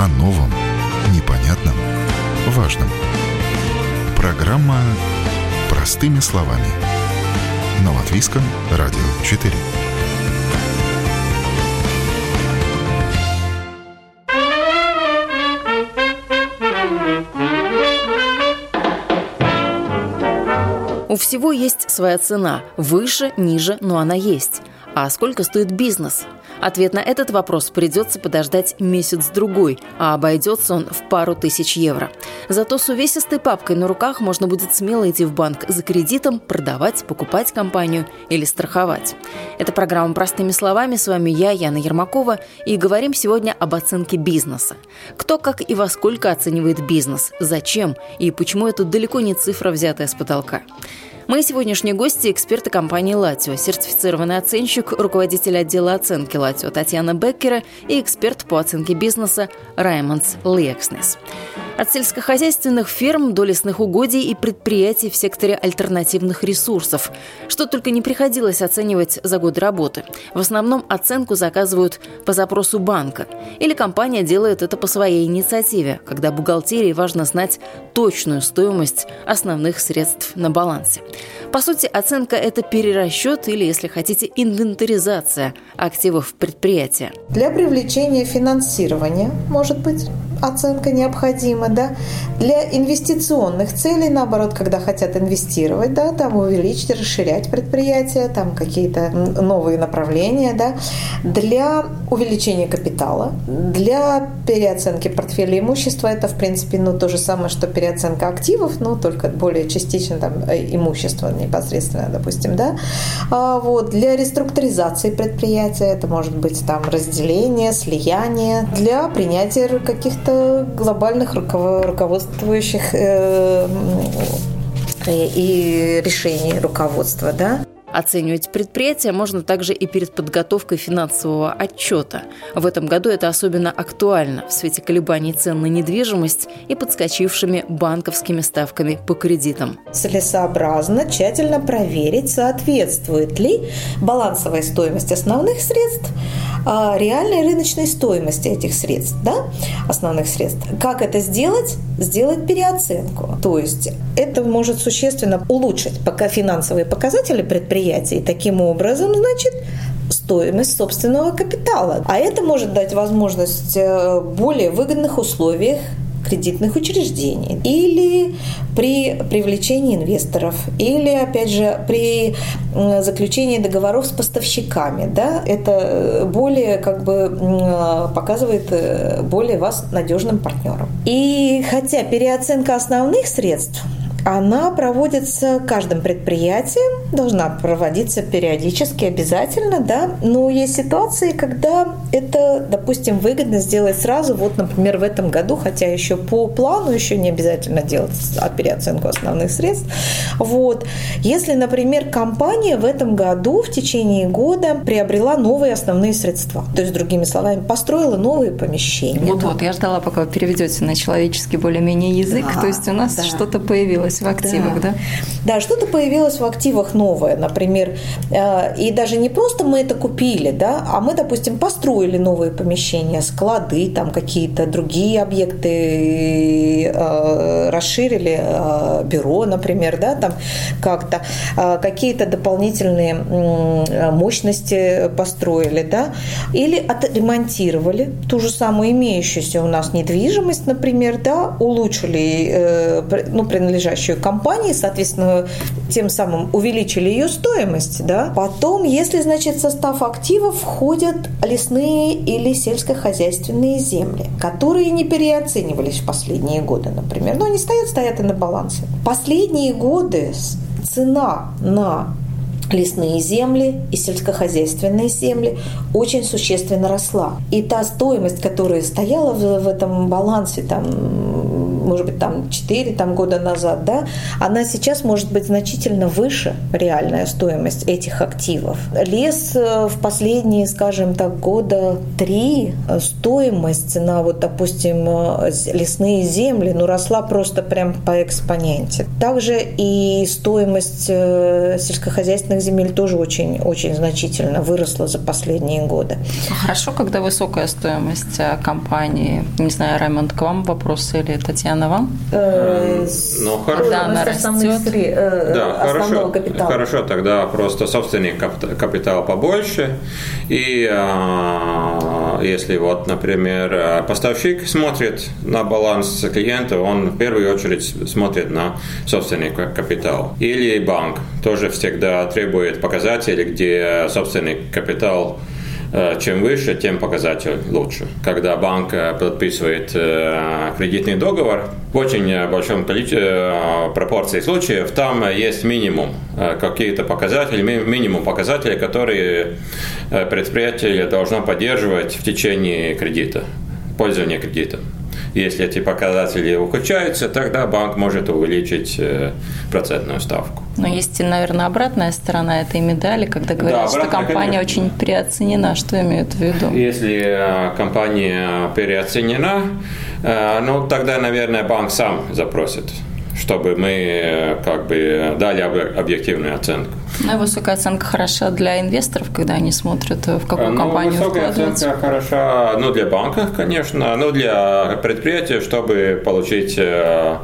о новом, непонятном, важном. Программа «Простыми словами» на Латвийском радио 4. У всего есть своя цена. Выше, ниже, но она есть. А сколько стоит бизнес? Ответ на этот вопрос придется подождать месяц-другой, а обойдется он в пару тысяч евро. Зато с увесистой папкой на руках можно будет смело идти в банк за кредитом, продавать, покупать компанию или страховать. Это программа «Простыми словами». С вами я, Яна Ермакова, и говорим сегодня об оценке бизнеса. Кто, как и во сколько оценивает бизнес, зачем и почему это далеко не цифра, взятая с потолка. Мои сегодняшние гости – эксперты компании «Латио», сертифицированный оценщик, руководитель отдела оценки «Латио» Татьяна Беккера и эксперт по оценке бизнеса Раймондс Лекснес. От сельскохозяйственных ферм до лесных угодий и предприятий в секторе альтернативных ресурсов. Что только не приходилось оценивать за годы работы. В основном оценку заказывают по запросу банка. Или компания делает это по своей инициативе, когда бухгалтерии важно знать точную стоимость основных средств на балансе. По сути, оценка – это перерасчет или, если хотите, инвентаризация активов предприятия. Для привлечения финансирования, может быть, оценка необходима, да, для инвестиционных целей, наоборот, когда хотят инвестировать, да, там увеличить, расширять предприятия, там какие-то новые направления, да, для увеличения капитала, для переоценки портфеля имущества, это, в принципе, ну, то же самое, что переоценка активов, но только более частично там э, имущество непосредственно, допустим, да, а, вот, для реструктуризации предприятия, это может быть там разделение, слияние, для принятия каких-то глобальных руководствующих э, и решений руководства, да. Оценивать предприятия можно также и перед подготовкой финансового отчета. В этом году это особенно актуально в свете колебаний цен на недвижимость и подскочившими банковскими ставками по кредитам. Целесообразно тщательно проверить, соответствует ли балансовая стоимость основных средств а, реальной рыночной стоимости этих средств, да, основных средств. Как это сделать? Сделать переоценку. То есть это может существенно улучшить пока финансовые показатели предприятия, предприятий. Таким образом, значит, стоимость собственного капитала. А это может дать возможность э, более выгодных условиях кредитных учреждений, или при привлечении инвесторов, или, опять же, при заключении договоров с поставщиками. Да, это более как бы показывает э, более вас надежным партнером. И хотя переоценка основных средств она проводится каждым предприятием, должна проводиться периодически, обязательно, да. Но есть ситуации, когда это, допустим, выгодно сделать сразу. Вот, например, в этом году, хотя еще по плану еще не обязательно делать переоценку основных средств. Вот. Если, например, компания в этом году в течение года приобрела новые основные средства, то есть, другими словами, построила новые помещения. Вот-вот, я ждала, пока вы переведете на человеческий более-менее язык, да, то есть у нас да. что-то появилось появилось в активах, да? Да, да что-то появилось в активах новое, например, э, и даже не просто мы это купили, да, а мы, допустим, построили новые помещения, склады, там какие-то другие объекты, э, расширили э, бюро, например, да, там как-то какие-то дополнительные мощности построили, да, или отремонтировали ту же самую имеющуюся у нас недвижимость, например, да, улучшили ну, принадлежащую компании, соответственно, тем самым увеличили ее стоимость. Да? Потом, если, значит, состав активов входят лесные или сельскохозяйственные земли, которые не переоценивались в последние годы, например. Но они стоят, стоят и на балансе. Последние годы цена на лесные земли и сельскохозяйственные земли очень существенно росла. И та стоимость, которая стояла в, в этом балансе там может быть, там 4 там, года назад, да, она сейчас может быть значительно выше реальная стоимость этих активов. Лес э, в последние, скажем так, года три стоимость на вот, допустим, лесные земли, ну, росла просто прям по экспоненте. Также и стоимость сельскохозяйственных земель тоже очень, очень значительно выросла за последние годы. Хорошо, когда высокая стоимость компании. Не знаю, Раймонд, к вам вопрос или Татьяна вам? Э, ну, хорошо. Когда она растет. Э, да, хорошо, капитала. хорошо, тогда просто собственный капитал побольше. И а, если вот, например, поставщик смотрит на баланс клиента, он в первую очередь смотрит на собственный капитал. Или банк тоже всегда требует показатели, где собственный капитал Э, чем выше, тем показатель лучше. Когда банк э, подписывает э, кредитный договор, в очень большом пропорции случаев там есть минимум какие-то показатели, минимум показателей, которые предприятие должно поддерживать в течение кредита, пользования кредитом. Если эти показатели ухудшаются, тогда банк может увеличить э, процентную ставку. Но есть, наверное, обратная сторона этой медали, когда говорят, да, что компания конечно. очень переоценена. Что имеют в виду? Если э, компания переоценена, э, ну тогда, наверное, банк сам запросит чтобы мы как бы дали объективную оценку. Ну и высокая оценка хороша для инвесторов, когда они смотрят, в какую ну, компанию высокая оценка хороша, ну, для банков, конечно, ну, для предприятия, чтобы получить э,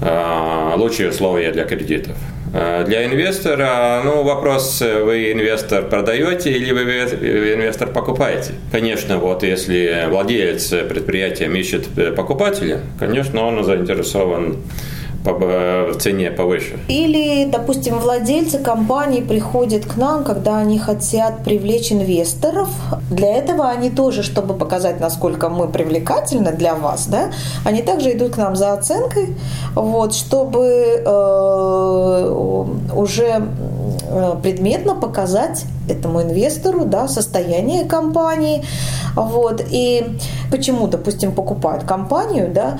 э, лучшие условия для кредитов. Э, для инвестора, ну, вопрос, вы инвестор продаете или вы инвестор покупаете? Конечно, вот если владелец предприятия ищет покупателя, конечно, он заинтересован в цене повыше. Или, допустим, владельцы компаний приходят к нам, когда они хотят привлечь инвесторов. Для этого они тоже, чтобы показать, насколько мы привлекательны для вас, да, они также идут к нам за оценкой, вот, чтобы э, уже э, предметно показать этому инвестору да, состояние компании. Вот. И почему, допустим, покупают компанию, да,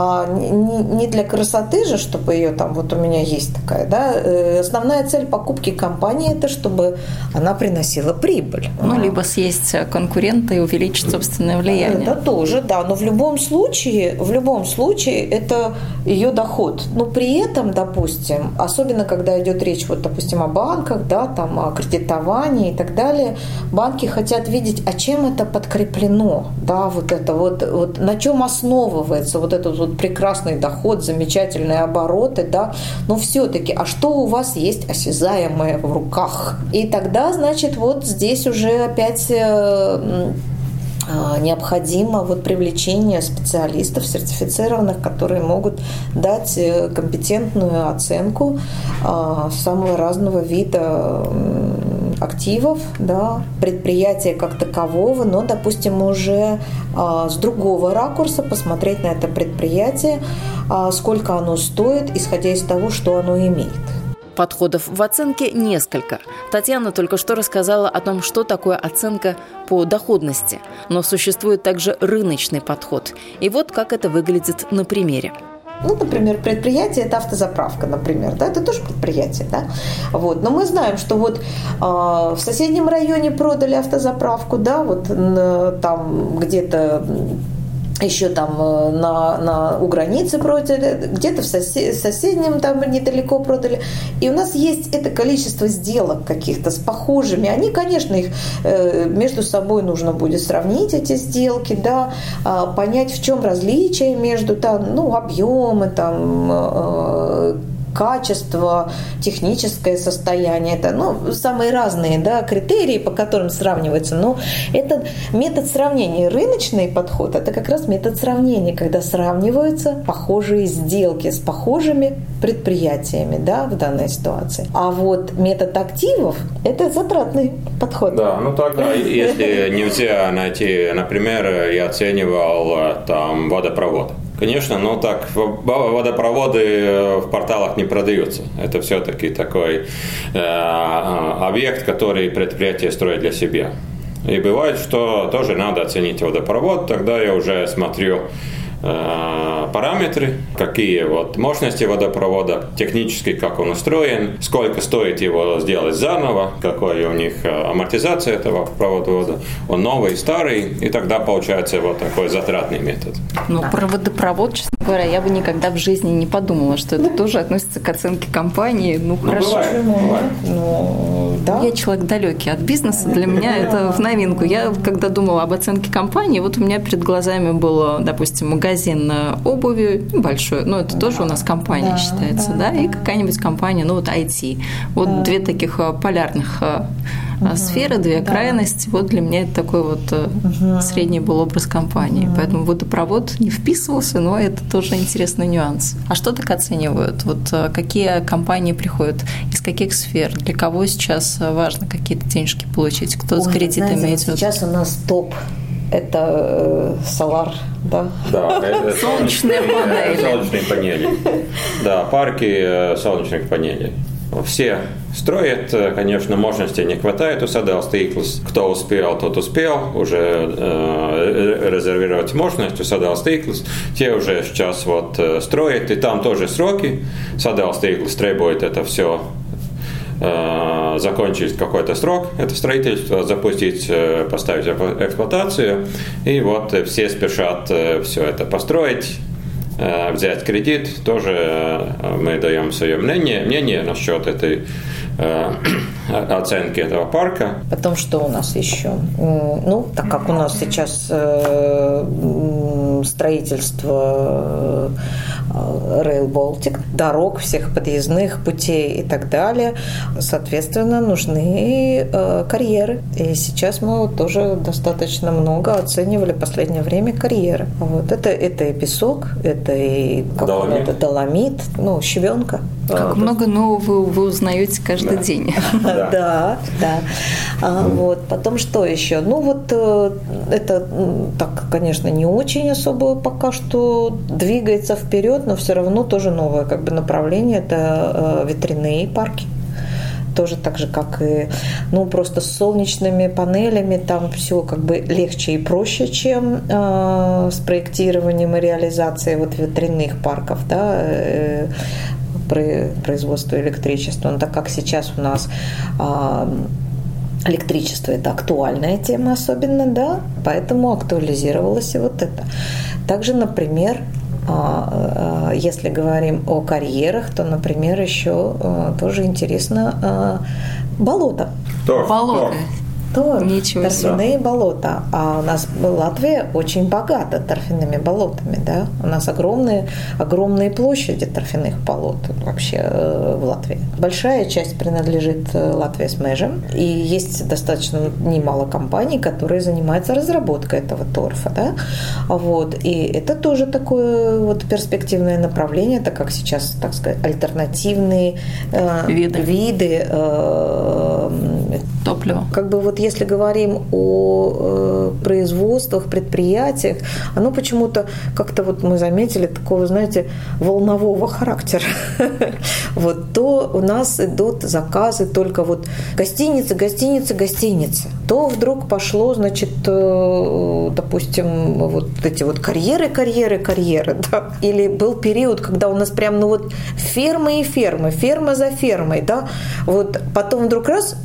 а не для красоты же, чтобы ее там, вот у меня есть такая, да, э, основная цель покупки компании это чтобы она приносила прибыль. Ну, а. либо съесть конкурента и увеличить собственное влияние. Это тоже, да, но в любом случае, в любом случае это ее доход. Но при этом, допустим, особенно когда идет речь, вот, допустим, о банках, да, там, о кредитовании и так далее, банки хотят видеть, а чем это подкреплено, да, вот это вот, вот на чем основывается вот этот вот прекрасный доход, замечательные обороты, да, но все-таки, а что у вас есть осязаемое в руках? И тогда, значит, вот здесь уже опять э, а, необходимо вот привлечение специалистов сертифицированных, которые могут дать э, компетентную оценку а, самого разного вида активов, да, предприятия как такового, но, допустим, уже а, с другого ракурса посмотреть на это предприятие, сколько оно стоит, исходя из того, что оно имеет. Подходов в оценке несколько. Татьяна только что рассказала о том, что такое оценка по доходности, но существует также рыночный подход. И вот как это выглядит на примере. Ну, например, предприятие – это автозаправка, например, да, это тоже предприятие, да, вот, но мы знаем, что вот э, в соседнем районе продали автозаправку, да, вот э, там где-то еще там э, на, на, у границы продали, где-то в сосед, соседнем там недалеко продали. И у нас есть это количество сделок каких-то с похожими. Они, конечно, их э, между собой нужно будет сравнить, эти сделки, да, а, понять, в чем различие между там, ну, объемы, там, э, качество, техническое состояние. Это ну, самые разные да, критерии, по которым сравнивается. Но это метод сравнения. Рыночный подход – это как раз метод сравнения, когда сравниваются похожие сделки с похожими предприятиями да, в данной ситуации. А вот метод активов – это затратный подход. Да, ну тогда, если нельзя найти, например, я оценивал э, там водопровод. Конечно, но так водопроводы э, в порталах не продаются. Это все-таки такой э, объект, который предприятие строит для себя. И бывает, что тоже надо оценить водопровод, тогда я уже смотрю Э, параметры, какие вот мощности водопровода, технически как он устроен, сколько стоит его сделать заново, какая у них э, амортизация этого провода, он новый, старый, и тогда получается вот такой затратный метод. Ну, про водопровод, честно говоря, я бы никогда в жизни не подумала, что это тоже относится к оценке компании. Ну, ну хорошо. Бывает, бывает. Ну, да. Я человек далекий от бизнеса, для меня это в новинку. Я, когда думала об оценке компании, вот у меня перед глазами было, допустим, магазин обуви большой, ну это тоже у нас компания да, считается, да, да, и какая-нибудь компания, ну вот IT. Вот да. две таких э, полярных угу, сферы, две да. крайности. Вот для меня это такой вот угу. средний был образ компании. Угу. Поэтому водопровод не вписывался, но это тоже интересный нюанс. А что так оценивают? Вот какие компании приходят, из каких сфер, для кого сейчас важно какие-то денежки получить, кто Ой, с кредитами знаете, идет? Сейчас у нас топ это Solar, да? Да, солнечные панели. Солнечные панели. Да, парки солнечных панелей. Все строят, конечно, мощности не хватает у Sadales tīkls. Кто успел, тот успел уже э, резервировать мощность у Sadales tīkls. Те уже сейчас вот строят, и там тоже сроки. Sadales tīkls требует это все Э, закончить какой-то срок это строительство, запустить, э, поставить эксплуатацию. И вот все спешат э, все это построить, взять кредит. Тоже мы даем свое мнение, мнение насчет этой оценки этого парка. Потом что у нас еще? Ну, так как у нас сейчас строительство Rail Baltic, дорог, всех подъездных путей и так далее. Соответственно, нужны э, карьеры. И сейчас мы тоже достаточно много оценивали в последнее время карьеры. Вот это, это и песок, это и доломит. Это, доломит, ну, щебенка. Как много нового вы узнаете каждый да. день. Да, да. А, вот. Потом что еще? Ну вот э, это так, конечно, не очень особо пока что двигается вперед, но все равно тоже новое как бы направление. Это э, ветряные парки тоже так же, как и, ну, просто с солнечными панелями, там все как бы легче и проще, чем э, с проектированием и реализацией вот ветряных парков, да, э, производства электричества. Но так как сейчас у нас э, электричество это актуальная тема особенно, да, поэтому актуализировалось и вот это. Также, например, а, а, если говорим о карьерах, то, например, еще а, тоже интересно болото. Болото. Тор, Ничего торфяные себе. болота. А у нас Латвия очень богата торфяными болотами, да. У нас огромные, огромные площади торфяных болот вообще э, в Латвии. Большая часть принадлежит э, Латвии с межем, и есть достаточно немало компаний, которые занимаются разработкой этого торфа, да. Вот. И это тоже такое вот перспективное направление, так как сейчас, так сказать, альтернативные э, виды, виды э, топлива. Как бы вот если говорим о э, производствах, предприятиях, оно почему-то как-то вот мы заметили такого, знаете, волнового характера. Вот то у нас идут заказы только вот гостиницы, гостиницы, гостиницы. То вдруг пошло, значит, э, допустим, вот эти вот карьеры, карьеры, карьеры. Или был период, когда у нас прям, ну вот фермы и фермы, ферма за фермой, да. Вот потом вдруг раз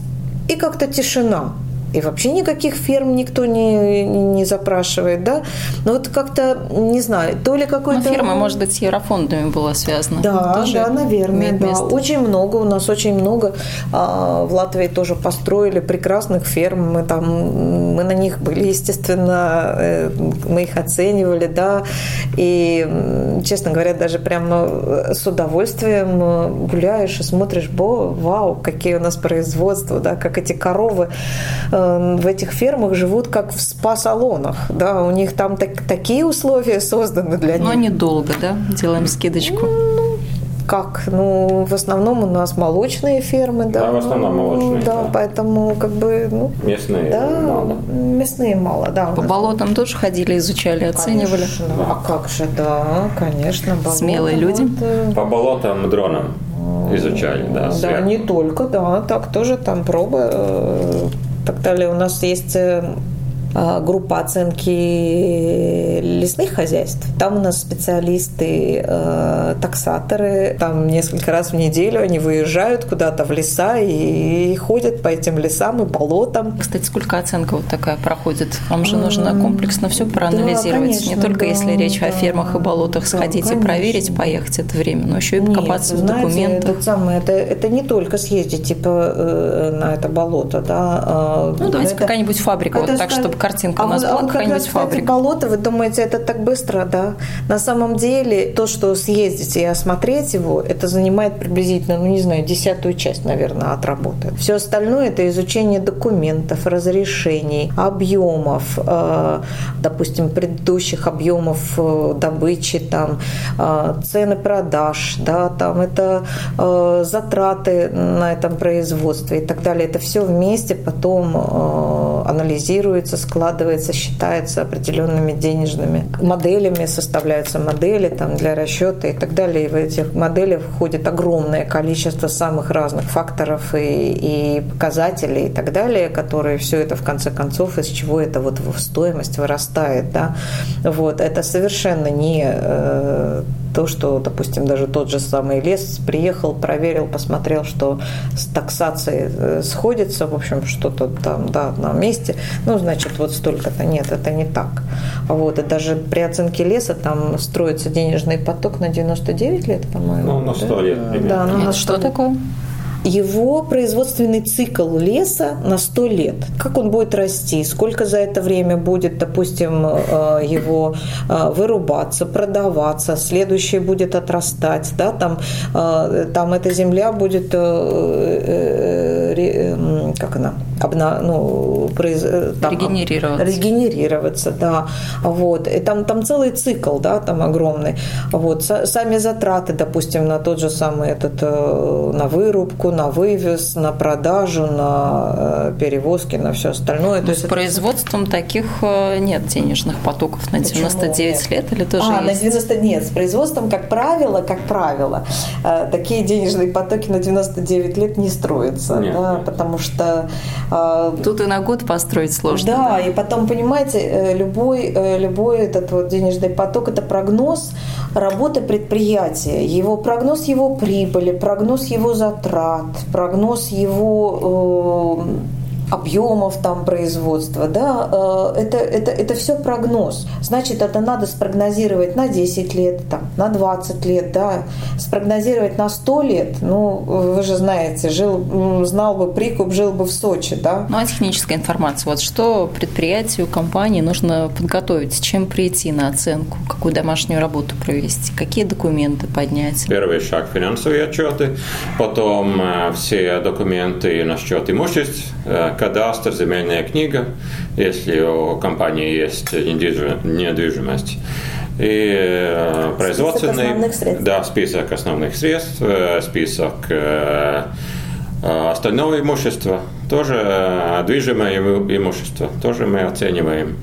и как-то тишина. И вообще никаких ферм никто не, не запрашивает, да. Но вот как-то, не знаю, то ли какой-то... Но фирма, может быть, с еврофондами была связана. Да, тоже да, наверное, да. Место. Очень много, у нас очень много а, в Латвии тоже построили прекрасных ферм. Мы там, мы на них были, естественно, э, мы их оценивали, да. И, честно говоря, даже прямо с удовольствием гуляешь и смотришь, бо, вау, какие у нас производства, да, как эти коровы э, в этих фермах живут как в спа-салонах. Да, у них там так, такие условия созданы для них. Но недолго, да? Делаем скидочку. Ну, как? Ну, в основном у нас молочные фермы, да. Да, в основном молочные. Да, да. поэтому как бы, ну... Местные да, мало. Местные мало, да. По болотам тоже ходили, изучали, оценивали? Конечно. А как же, да, конечно. Болото, Смелые люди. По болотам, дронам изучали, да. Да, не только, да, так тоже там пробы э, так далее. У нас есть э, группа оценки лесных хозяйств. Там у нас специалисты, э, таксаторы, там несколько раз в неделю они выезжают куда-то в леса и ходят по этим лесам и болотам. Кстати, сколько оценка вот такая проходит? Вам же нужно комплексно все проанализировать. Да, конечно, Не только да, если речь да, о фермах и болотах, да, сходить конечно. и проверить, поехать это время, но еще и покопаться Нет, в знаете, документах. Это, самое, это, это не только съездить типа э, на это болото, да. Э, ну, давайте какая-нибудь фабрика, это, вот так, чтобы картинка а у нас была, а какая-нибудь фабрика. болото, вы думаете, это так быстро, да? На самом деле, то, что съездить и осмотреть его, это занимает приблизительно, ну, не знаю, десятую часть, наверное, от работы. Все остальное – это изучение документов, разрешений, объемов, э, допустим, предыдущих объемов э, добычи, там, э, цены продаж, да, там это затраты на этом производстве и так далее. Это все вместе потом анализируется, складывается, считается определенными денежными моделями, составляются модели там, для расчета и так далее. И в этих моделях входит огромное количество самых разных факторов и, и показателей и так далее, которые все это в конце концов, из чего это вот в стоимость вырастает. Да? Вот. Это совершенно не э, то, что, допустим, даже тот же самый лес приехал, проверил, посмотрел, что с таксацией э, сходится, в общем, что-то там, да, на месте, ну, значит, вот столько-то. Нет, это не так. Вот, и даже при оценке леса там строится денежный поток на 99 лет, по-моему. Ну, на 100 да? лет примерно. Да, ну, на что такое? Его производственный цикл леса на 100 лет. Как он будет расти, сколько за это время будет, допустим, э, его э, вырубаться, продаваться, следующее будет отрастать, да, там, э, там эта земля будет, как она, обна, ну, произ, там, регенерироваться. регенерироваться, да, вот, и там, там целый цикл, да, там огромный, вот, сами затраты, допустим, на тот же самый этот, на вырубку, на вывез, на продажу, на э, перевозки, на все остальное. То есть с производством это... таких э, нет денежных потоков на 99 Почему? лет или тоже а, есть? на 90 нет. С производством, как правило, как правило, э, такие денежные потоки на 99 лет не строятся, нет, да, нет. потому что тут и на год построить сложно. Да, да, и потом понимаете, любой любой этот вот денежный поток это прогноз работы предприятия, его прогноз его прибыли, прогноз его затрат прогноз его э, объемов там производства, да, э, это, это, это все прогноз. Значит, это надо спрогнозировать на 10 лет, там, на 20 лет, да, спрогнозировать на 100 лет, ну, вы же знаете, жил, знал бы прикуп, жил бы в Сочи, да. Ну, а техническая информация, вот что предприятию, компании нужно подготовить, с чем прийти на оценку, какую домашнюю работу провести, какие документы поднять? Первый шаг – финансовые отчеты, потом э, все документы насчет имуществ, э, кадастр, земельная книга, если у компании есть недвижимость. И э, производственный... Список. Да, список основных средств, э, список э, остального имущества, тоже движимое имущество, тоже мы оцениваем.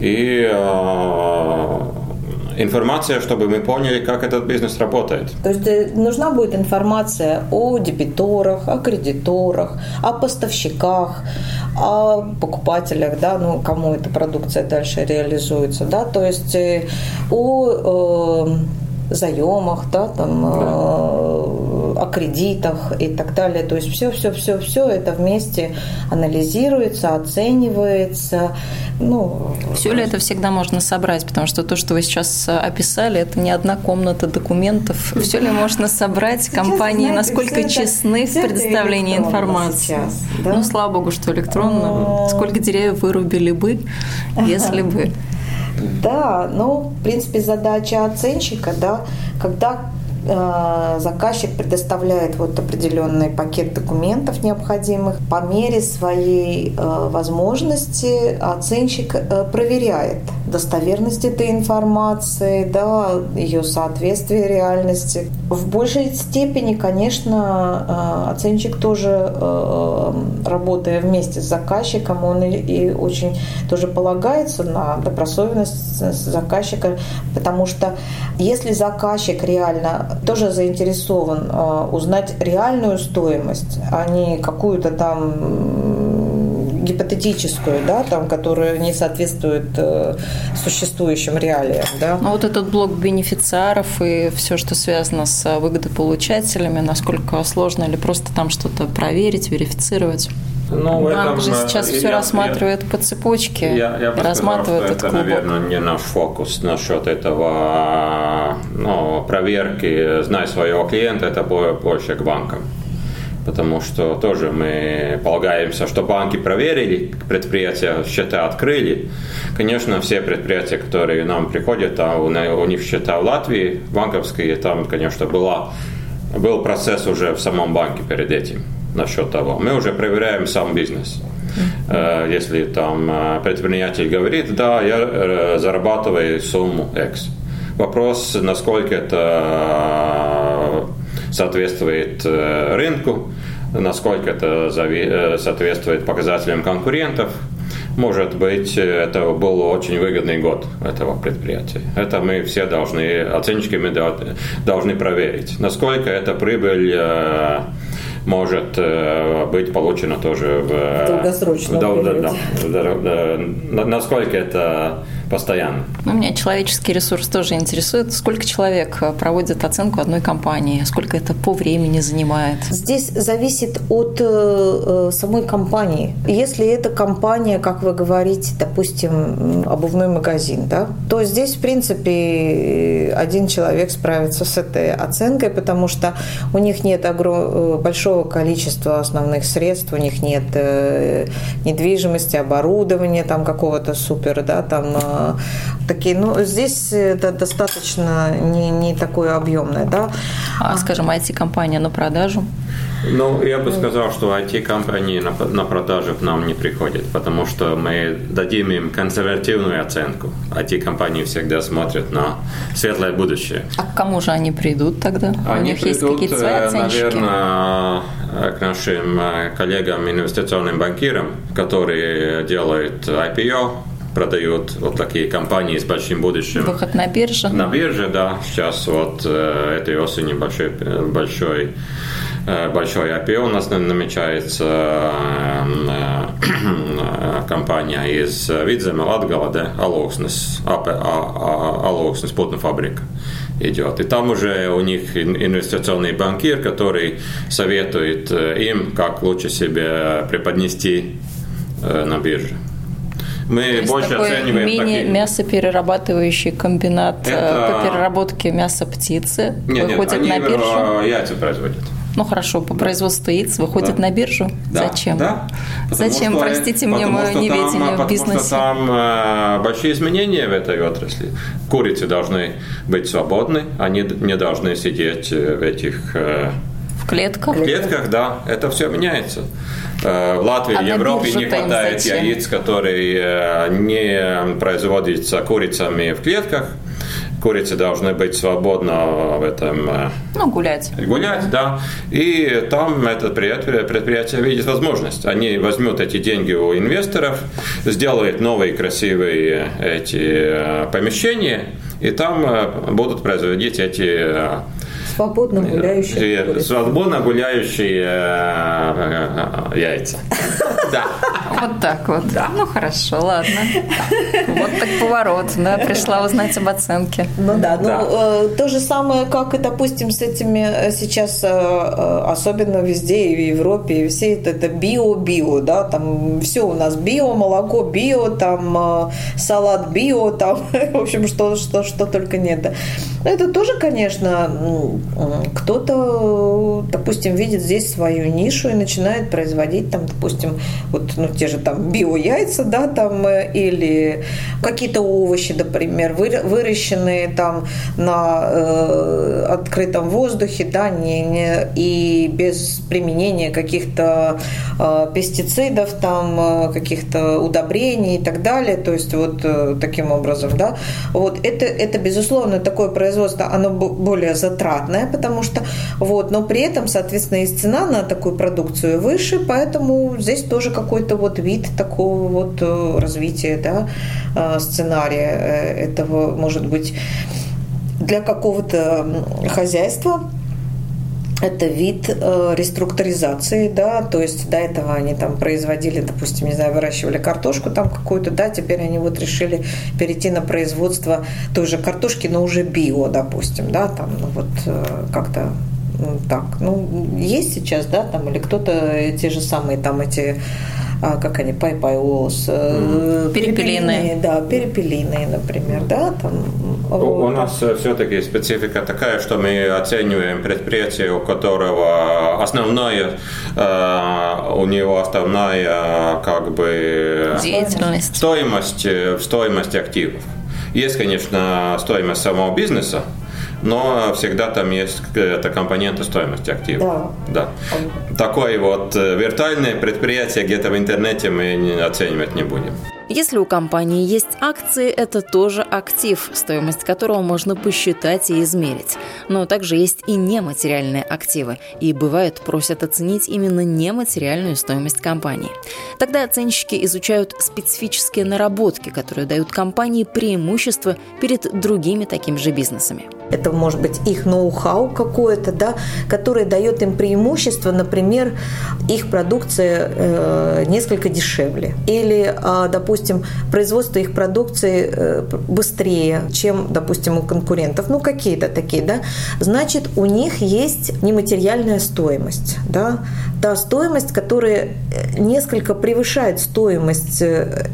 И информация, чтобы мы поняли, как этот бизнес работает. То есть э, нужна будет информация о дебиторах, о кредиторах, о поставщиках, о покупателях, да, ну, кому эта продукция дальше реализуется, да, то есть э, о э, заемах, да, там, да. Э, о кредитах и так далее. То есть все, все, все, все это вместе анализируется, оценивается. Ну, все ли это всегда можно собрать? Потому что то, что вы сейчас описали, это не одна комната документов. Все ли можно собрать? Компании знаете, насколько честны в предоставлении информации? Сейчас, да? Ну, слава богу, что электронно. Сколько деревьев вырубили бы, если бы да, ну, в принципе, задача оценщика, да, когда заказчик предоставляет вот определенный пакет документов необходимых. По мере своей э, возможности оценщик э, проверяет достоверность этой информации, да, ее соответствие реальности. В большей степени, конечно, оценщик тоже, работая вместе с заказчиком, он и очень тоже полагается на добросовестность заказчика, потому что если заказчик реально тоже заинтересован а, узнать реальную стоимость, а не какую-то там гипотетическую, да, там, которая не соответствует э, существующим реалиям, да. Ну вот этот блок бенефициаров и все, что связано с выгодополучателями, насколько сложно или просто там что-то проверить, верифицировать? Ну, Банк этом, же сейчас все я, рассматривает я, по цепочке я, я бы рассматривает сказал, что это, наверное, не наш фокус насчет этого ну, проверки «Знай своего клиента» это больше к банкам. Потому что тоже мы полагаемся, что банки проверили предприятия, счета открыли. Конечно, все предприятия, которые нам приходят, а у, у них счета в Латвии банковские, там, конечно, была, был процесс уже в самом банке перед этим насчет того. Мы уже проверяем сам бизнес. Э, если там э, предприниматель говорит, да, я э, зарабатываю сумму X. Вопрос, насколько это соответствует рынку, насколько это соответствует показателям конкурентов. Может быть, это был очень выгодный год этого предприятия. Это мы все должны, оценщики мы должны проверить. Насколько эта прибыль может э, быть получено тоже в долгосрочном да, да, да, да, насколько это постоянно. Ну, меня человеческий ресурс тоже интересует. Сколько человек э, проводит оценку одной компании? Сколько это по времени занимает? Здесь зависит от э, самой компании. Если это компания, как вы говорите, допустим, обувной магазин, да, то здесь, в принципе, один человек справится с этой оценкой, потому что у них нет огром... большого большого количества основных средств, у них нет э, недвижимости, оборудования там какого-то супер, да, там э, такие, ну, здесь это достаточно не, не такое объемное, да. А, скажем, IT-компания на продажу? Ну, я бы сказал, что IT-компании на, на продажу к нам не приходят, потому что мы дадим им консервативную оценку. IT-компании всегда смотрят на светлое будущее. А к кому же они придут тогда? Они У них придут, есть какие-то свои э, оценщики? наверное, к нашим э, коллегам, инвестиционным банкирам, которые делают IPO, продают вот такие компании с большим будущим. Выход на бирже. На бирже, да. Сейчас вот э, этой осенью большой, большой Э, большой IPO у нас намечается э, компания из Видзема, Латгала, да, Алокснес, Алокснес, путная фабрика идет. И там уже у них инвестиционный банкир, который советует им, как лучше себя преподнести на бирже. Мы То больше такой оцениваем мини-мясоперерабатывающий комбинат Это... по переработке мяса птицы нет, выходит нет, они на биржу. яйца производят. Ну хорошо, по производству яиц выходит да. на биржу. Да. Зачем? Да. Зачем, что, простите мне мое неведение в бизнесе? Потому что там э, большие изменения в этой отрасли. Курицы должны быть свободны, они не должны сидеть э, в этих... Э, в клетках? В клетках, да. Это все меняется. Э, в Латвии а Европе не хватает яиц, которые э, не производятся курицами в клетках курицы должны быть свободно в этом... Э, ну, гулять. Гулять, да. И там это предприятие, предприятие видит возможность. Они возьмут эти деньги у инвесторов, сделают новые красивые эти помещения, и там будут производить эти Свободно гуляющие. Свободно гуляющие яйца. Да. Вот так вот. Да. Ну хорошо, ладно. Вот так поворот, да, пришла узнать об оценке. Ну да, ну да. Э, то же самое, как и, допустим, с этими э, сейчас, э, особенно везде, и в Европе, и все это, это био-био, да, там все у нас био, молоко био, там салат био, там, в общем, что, что, что только нет. Это тоже, конечно, кто-то, допустим, видит здесь свою нишу и начинает производить там, допустим, вот ну, те же там био-яйца, да, там, э, или какие-то овощи, например, выращенные там на э, открытом воздухе, да, не, не, и без применения каких-то э, пестицидов, там, э, каких-то удобрений и так далее, то есть вот э, таким образом, да, вот это, это безусловно такое производство, оно более затратное, потому что вот, но при этом, соответственно, и цена на такую продукцию выше, поэтому здесь тоже какой-то вот вид такого вот э, развития, да, э, сценария э, этого, может быть, для какого-то хозяйства. Это вид реструктуризации, да, то есть до этого они там производили, допустим, не знаю, выращивали картошку там какую-то, да, теперь они вот решили перейти на производство той же картошки, но уже био, допустим, да, там ну, вот как-то так, ну, есть сейчас, да, там, или кто-то те же самые там эти а, как они, paipalas, э, перепелиные. Да, перепелиные, например, да, там. У, у нас э, все-таки специфика такая, что мы оцениваем предприятие, у которого основная, э, у него основная как бы деятельность, стоимость, стоимость активов. Есть, конечно, стоимость самого бизнеса, но всегда там есть это компоненты стоимости актива. Да. да. Такое вот э, виртуальное предприятие где-то в интернете мы оценивать не будем. Если у компании есть акции, это тоже актив, стоимость которого можно посчитать и измерить. Но также есть и нематериальные активы, и бывает просят оценить именно нематериальную стоимость компании. Тогда оценщики изучают специфические наработки, которые дают компании преимущество перед другими такими же бизнесами. Это может быть их ноу-хау какое-то, да, которое дает им преимущество, например, их продукция э, несколько дешевле. Или, э, допустим, производство их продукции э, быстрее, чем, допустим, у конкурентов, ну какие-то такие, да, значит, у них есть нематериальная стоимость, да, та стоимость, которая э, несколько превышает стоимость э,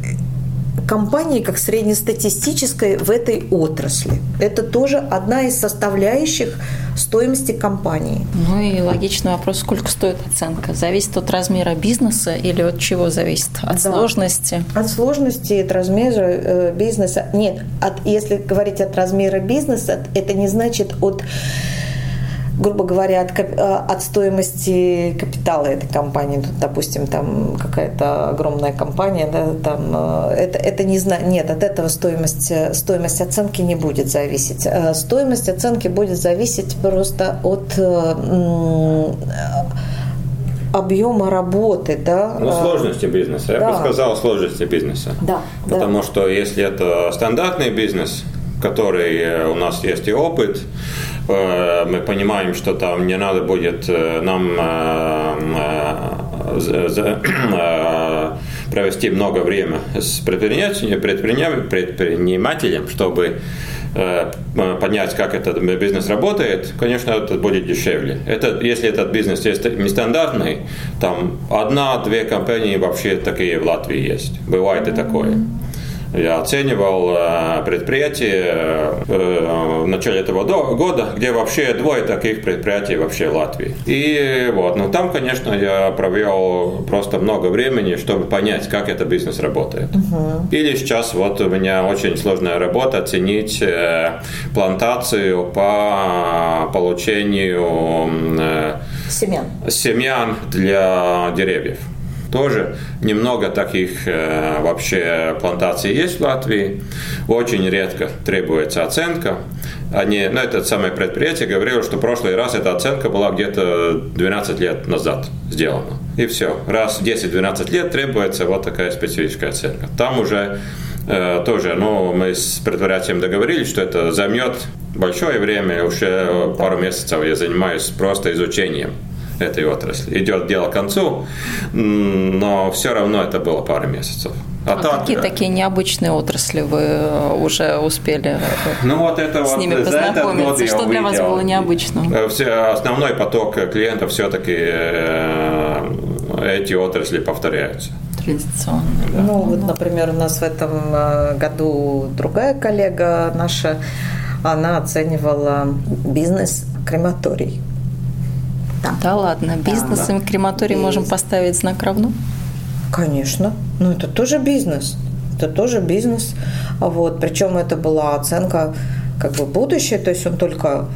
компании как среднестатистической в этой отрасли. Это тоже одна из составляющих стоимости компании. Ну и логичный вопрос, сколько стоит оценка? Зависит от размера бизнеса или от чего зависит? От да. сложности? От сложности, от размера э, бизнеса. Нет, от, если говорить от размера бизнеса, это не значит от грубо говоря, от, э, от стоимости капитала этой компании. Тут, допустим, там какая-то огромная компания, да, там э, это, это не знаю, нет, от этого стоимость, стоимость оценки не будет зависеть. Э, стоимость оценки будет зависеть просто от объема работы, да. Ну, сложности бизнеса. Я да. бы сказал сложности бизнеса. Да. Потому да. что если это стандартный бизнес, который у нас есть и опыт, Э, мы понимаем, что там не надо будет э, нам э, провести много времени с предпринимателем, чтобы понять, как этот бизнес работает, конечно, это будет дешевле. Это, если этот бизнес нестандартный, там одна-две компании вообще такие в Латвии есть. Бывает и такое. Я оценивал э, предприятие э, в начале этого года, где вообще двое таких предприятий вообще в Латвии. И вот, ну там, конечно, я провел просто много времени, чтобы понять, как этот бизнес работает. Угу. Или сейчас вот у меня очень сложная работа оценить э, плантацию по получению семян, семян для деревьев. Тоже немного таких э, вообще плантаций есть в Латвии. Очень редко требуется оценка. Они, ну, это самое предприятие говорило, что в прошлый раз эта оценка была где-то 12 лет назад сделана. И все. Раз 10-12 лет требуется вот такая специфическая оценка. Там уже э, тоже, ну, мы с предприятием договорились, что это займет большое время, уже пару месяцев я занимаюсь просто изучением этой отрасли. Идет дело к концу, но все равно это было пара месяцев. А, а так, какие да. такие необычные отрасли вы э, уже успели э, ну, вот это с вот ними познакомиться? Что для вас было необычным? Э, все, основной поток клиентов все-таки эти отрасли повторяются. Традиционно. Да. Ну, вот, например, у нас в этом году другая коллега наша, она оценивала бизнес крематорий. Да, да ладно, бизнесом да. крематорий Бизнес. можем поставить знак равно? Конечно. Ну, это тоже бизнес. Это тоже бизнес. Вот. Причем это была оценка как бы будущее, то есть он только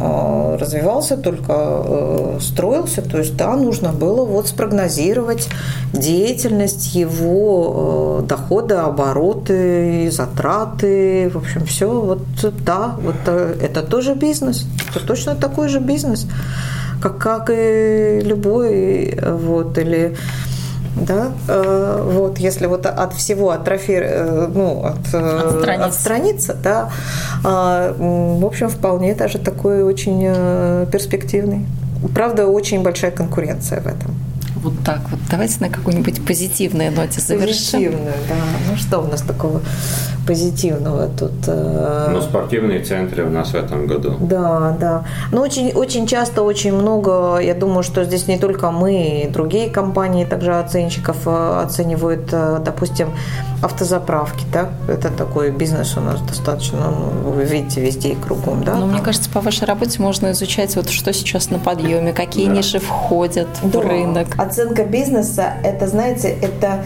э, развивался, только э, строился. То есть, да, нужно было вот спрогнозировать деятельность, его э, доходы, обороты, затраты, в общем, все. Вот, да, вот это тоже бизнес. Это точно такой же бизнес как, как и любой, вот, или да, э, вот, если вот от всего атрофи, э, ну, от, э, отстраниться. отстраниться, да, э, в общем, вполне даже такой очень перспективный. правда, очень большая конкуренция в этом. Вот так вот. Давайте на какой-нибудь позитивной ноте завершим. Позитивную, да. Ну что у нас такого позитивного тут? Э, ну, спортивные центры у нас в этом году. Да, да. Ну, очень, очень часто, очень много, я думаю, что здесь не только мы, и другие компании также оценщиков э, оценивают, э, допустим, автозаправки, да? Это такой бизнес у нас достаточно, ну, вы видите, везде и кругом, да? Ну, мне кажется, по вашей работе можно изучать вот что сейчас на подъеме, какие да. ниши входят да. в рынок. Оценка бизнеса, это, знаете, это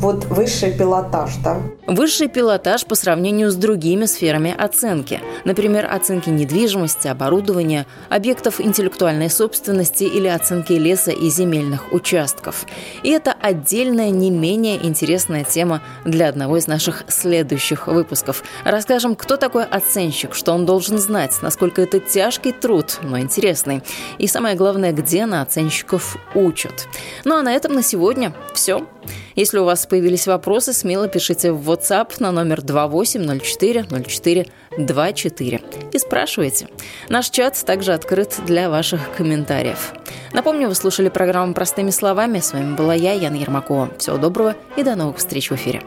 вот высший пилотаж, да? Высший пилотаж по сравнению с другими сферами оценки. Например, оценки недвижимости, оборудования, объектов интеллектуальной собственности или оценки леса и земельных участков. И это отдельная, не менее интересная тема для одного из наших следующих выпусков. Расскажем, кто такой оценщик, что он должен знать, насколько это тяжкий труд, но интересный. И самое главное, где на оценщиков учат. Ну а на этом на сегодня все. Если у вас появились вопросы, смело пишите в WhatsApp на номер 28040424 и спрашивайте. Наш чат также открыт для ваших комментариев. Напомню, вы слушали программу «Простыми словами». С вами была я, Яна Ермакова. Всего доброго и до новых встреч в эфире.